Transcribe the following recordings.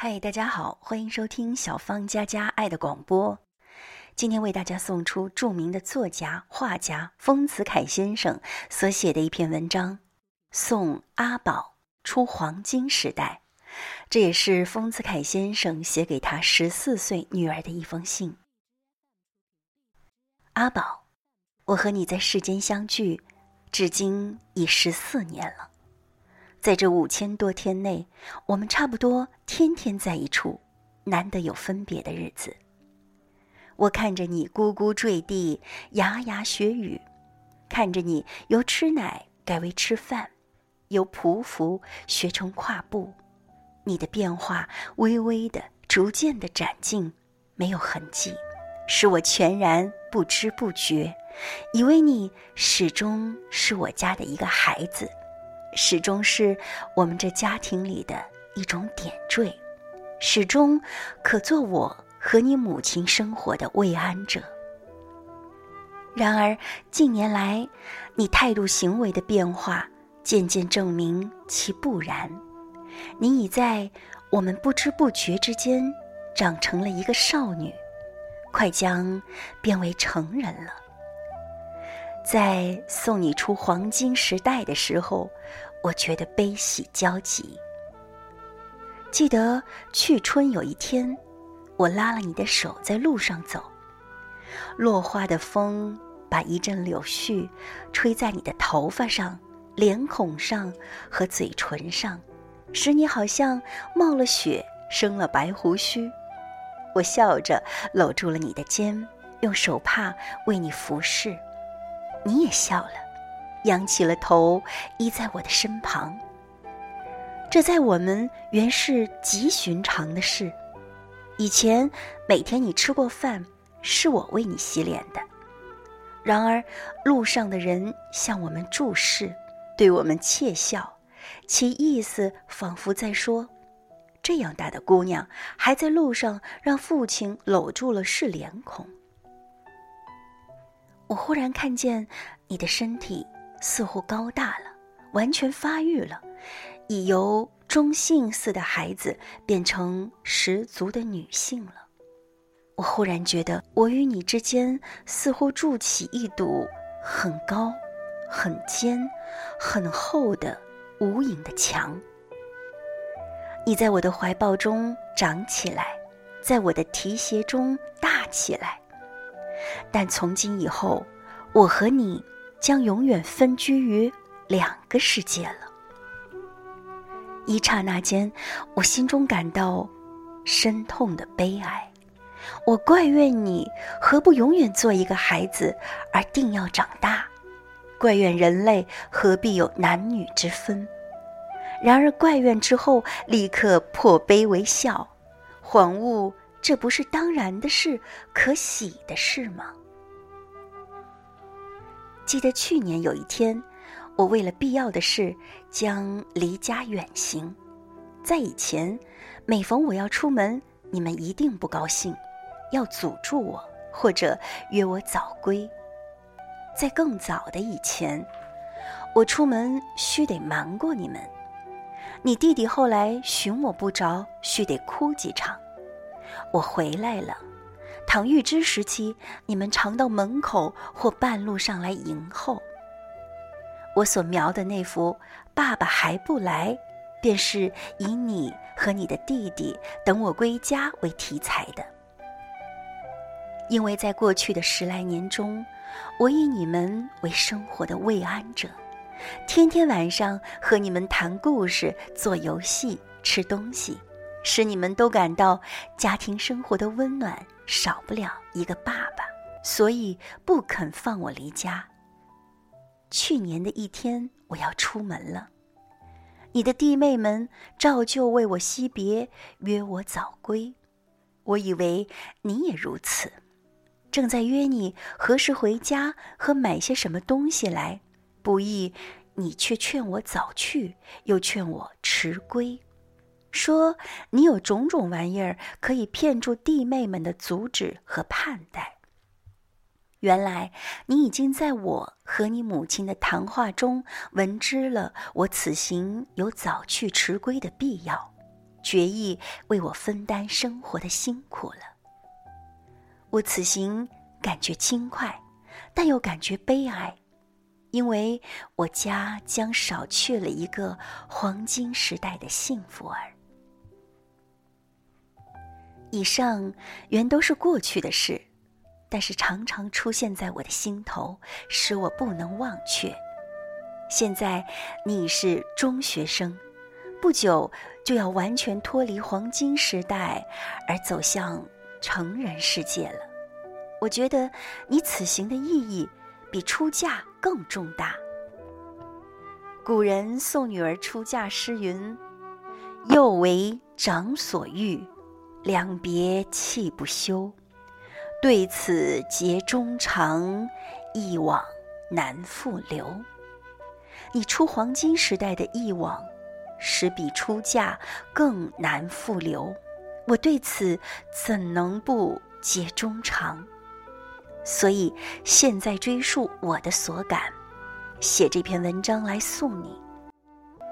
嗨，大家好，欢迎收听小芳佳佳爱的广播。今天为大家送出著名的作家、画家丰子恺先生所写的一篇文章《送阿宝出黄金时代》，这也是丰子恺先生写给他十四岁女儿的一封信。阿宝，我和你在世间相聚，至今已十四年了。在这五千多天内，我们差不多天天在一处，难得有分别的日子。我看着你咕咕坠地，牙牙学语；看着你由吃奶改为吃饭，由匍匐学成跨步。你的变化微微的、逐渐的展进，没有痕迹，使我全然不知不觉，以为你始终是我家的一个孩子。始终是我们这家庭里的一种点缀，始终可做我和你母亲生活的慰安者。然而近年来，你态度行为的变化渐渐证明其不然。你已在我们不知不觉之间长成了一个少女，快将变为成人了。在送你出黄金时代的时候，我觉得悲喜交集。记得去春有一天，我拉了你的手在路上走，落花的风把一阵柳絮吹在你的头发上、脸孔上和嘴唇上，使你好像冒了雪生了白胡须。我笑着搂住了你的肩，用手帕为你服侍。你也笑了，仰起了头，依在我的身旁。这在我们原是极寻常的事。以前每天你吃过饭，是我为你洗脸的。然而路上的人向我们注视，对我们窃笑，其意思仿佛在说：这样大的姑娘还在路上让父亲搂住了是脸孔。我忽然看见，你的身体似乎高大了，完全发育了，已由中性似的孩子变成十足的女性了。我忽然觉得，我与你之间似乎筑起一堵很高、很尖、很厚的无影的墙。你在我的怀抱中长起来，在我的提携中大起来。但从今以后，我和你将永远分居于两个世界了。一刹那间，我心中感到深痛的悲哀。我怪怨你何不永远做一个孩子，而定要长大；怪怨人类何必有男女之分。然而怪怨之后，立刻破悲为笑，恍悟。这不是当然的事，可喜的事吗？记得去年有一天，我为了必要的事将离家远行。在以前，每逢我要出门，你们一定不高兴，要阻住我，或者约我早归。在更早的以前，我出门须得瞒过你们。你弟弟后来寻我不着，须得哭几场。我回来了，倘预知时期，你们常到门口或半路上来迎候。我所描的那幅“爸爸还不来”，便是以你和你的弟弟等我归家为题材的。因为在过去的十来年中，我以你们为生活的慰安者，天天晚上和你们谈故事、做游戏、吃东西。使你们都感到家庭生活的温暖，少不了一个爸爸，所以不肯放我离家。去年的一天，我要出门了，你的弟妹们照旧为我惜别，约我早归。我以为你也如此，正在约你何时回家和买些什么东西来，不意你却劝我早去，又劝我迟归。说你有种种玩意儿可以骗住弟妹们的阻止和盼待。原来你已经在我和你母亲的谈话中闻知了我此行有早去迟归的必要，决意为我分担生活的辛苦了。我此行感觉轻快，但又感觉悲哀，因为我家将少去了一个黄金时代的幸福儿。以上原都是过去的事，但是常常出现在我的心头，使我不能忘却。现在你已是中学生，不久就要完全脱离黄金时代，而走向成人世界了。我觉得你此行的意义比出嫁更重大。古人送女儿出嫁诗云：“幼为长所欲，两别泣不休。对此结衷肠，一往难复留。”你出黄金时代的忆往，实比出嫁更难复留。我对此怎能不结衷肠？所以现在追溯我的所感，写这篇文章来送你。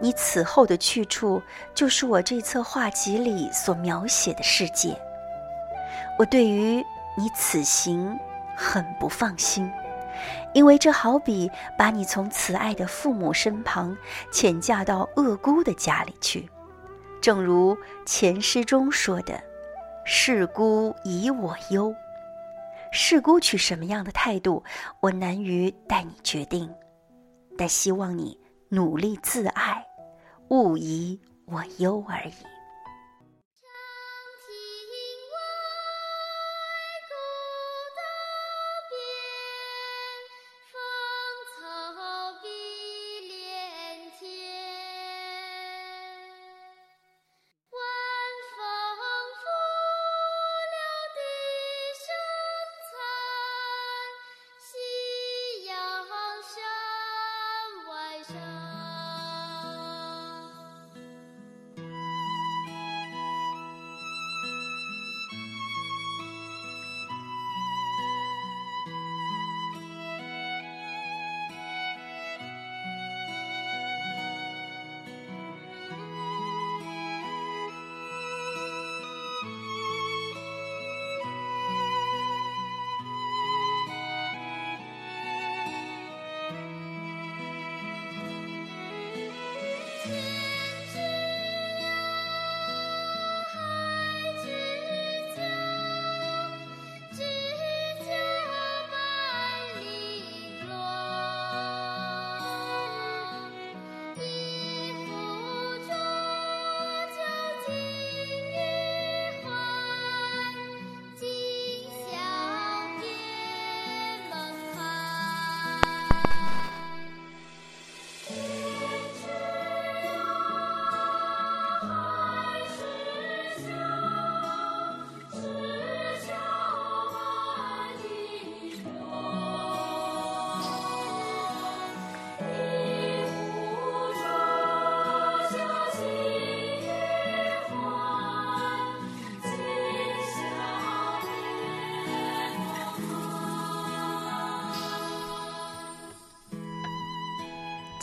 你此后的去处，就是我这册画集里所描写的世界。我对于你此行很不放心。因为这好比把你从慈爱的父母身旁遣嫁到恶姑的家里去，正如前诗中说的：“世姑以我忧。”世姑取什么样的态度，我难于带你决定，但希望你努力自爱，勿疑我忧而已。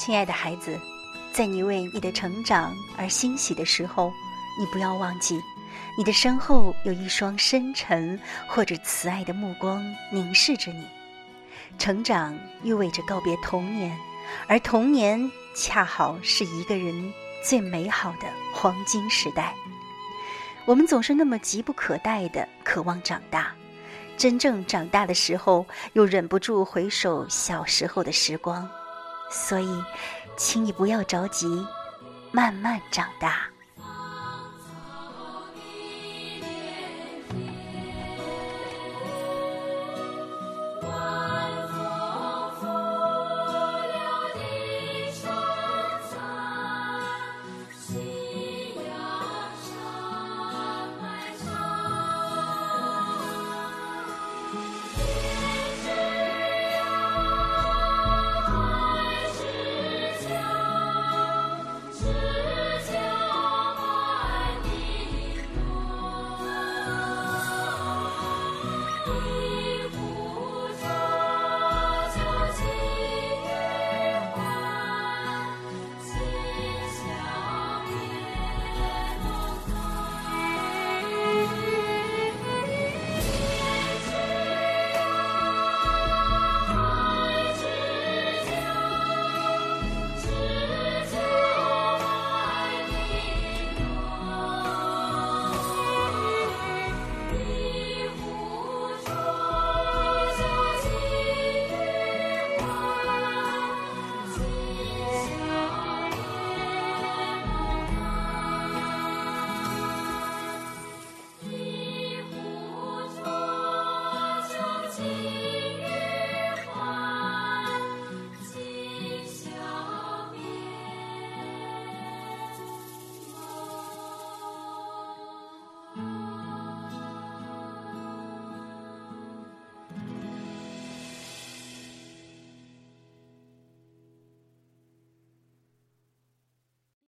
亲爱的孩子，在你为你的成长而欣喜的时候，你不要忘记，你的身后有一双深沉或者慈爱的目光凝视着你。成长意味着告别童年，而童年恰好是一个人最美好的黄金时代。我们总是那么急不可待的渴望长大，真正长大的时候，又忍不住回首小时候的时光。所以，请你不要着急，慢慢长大。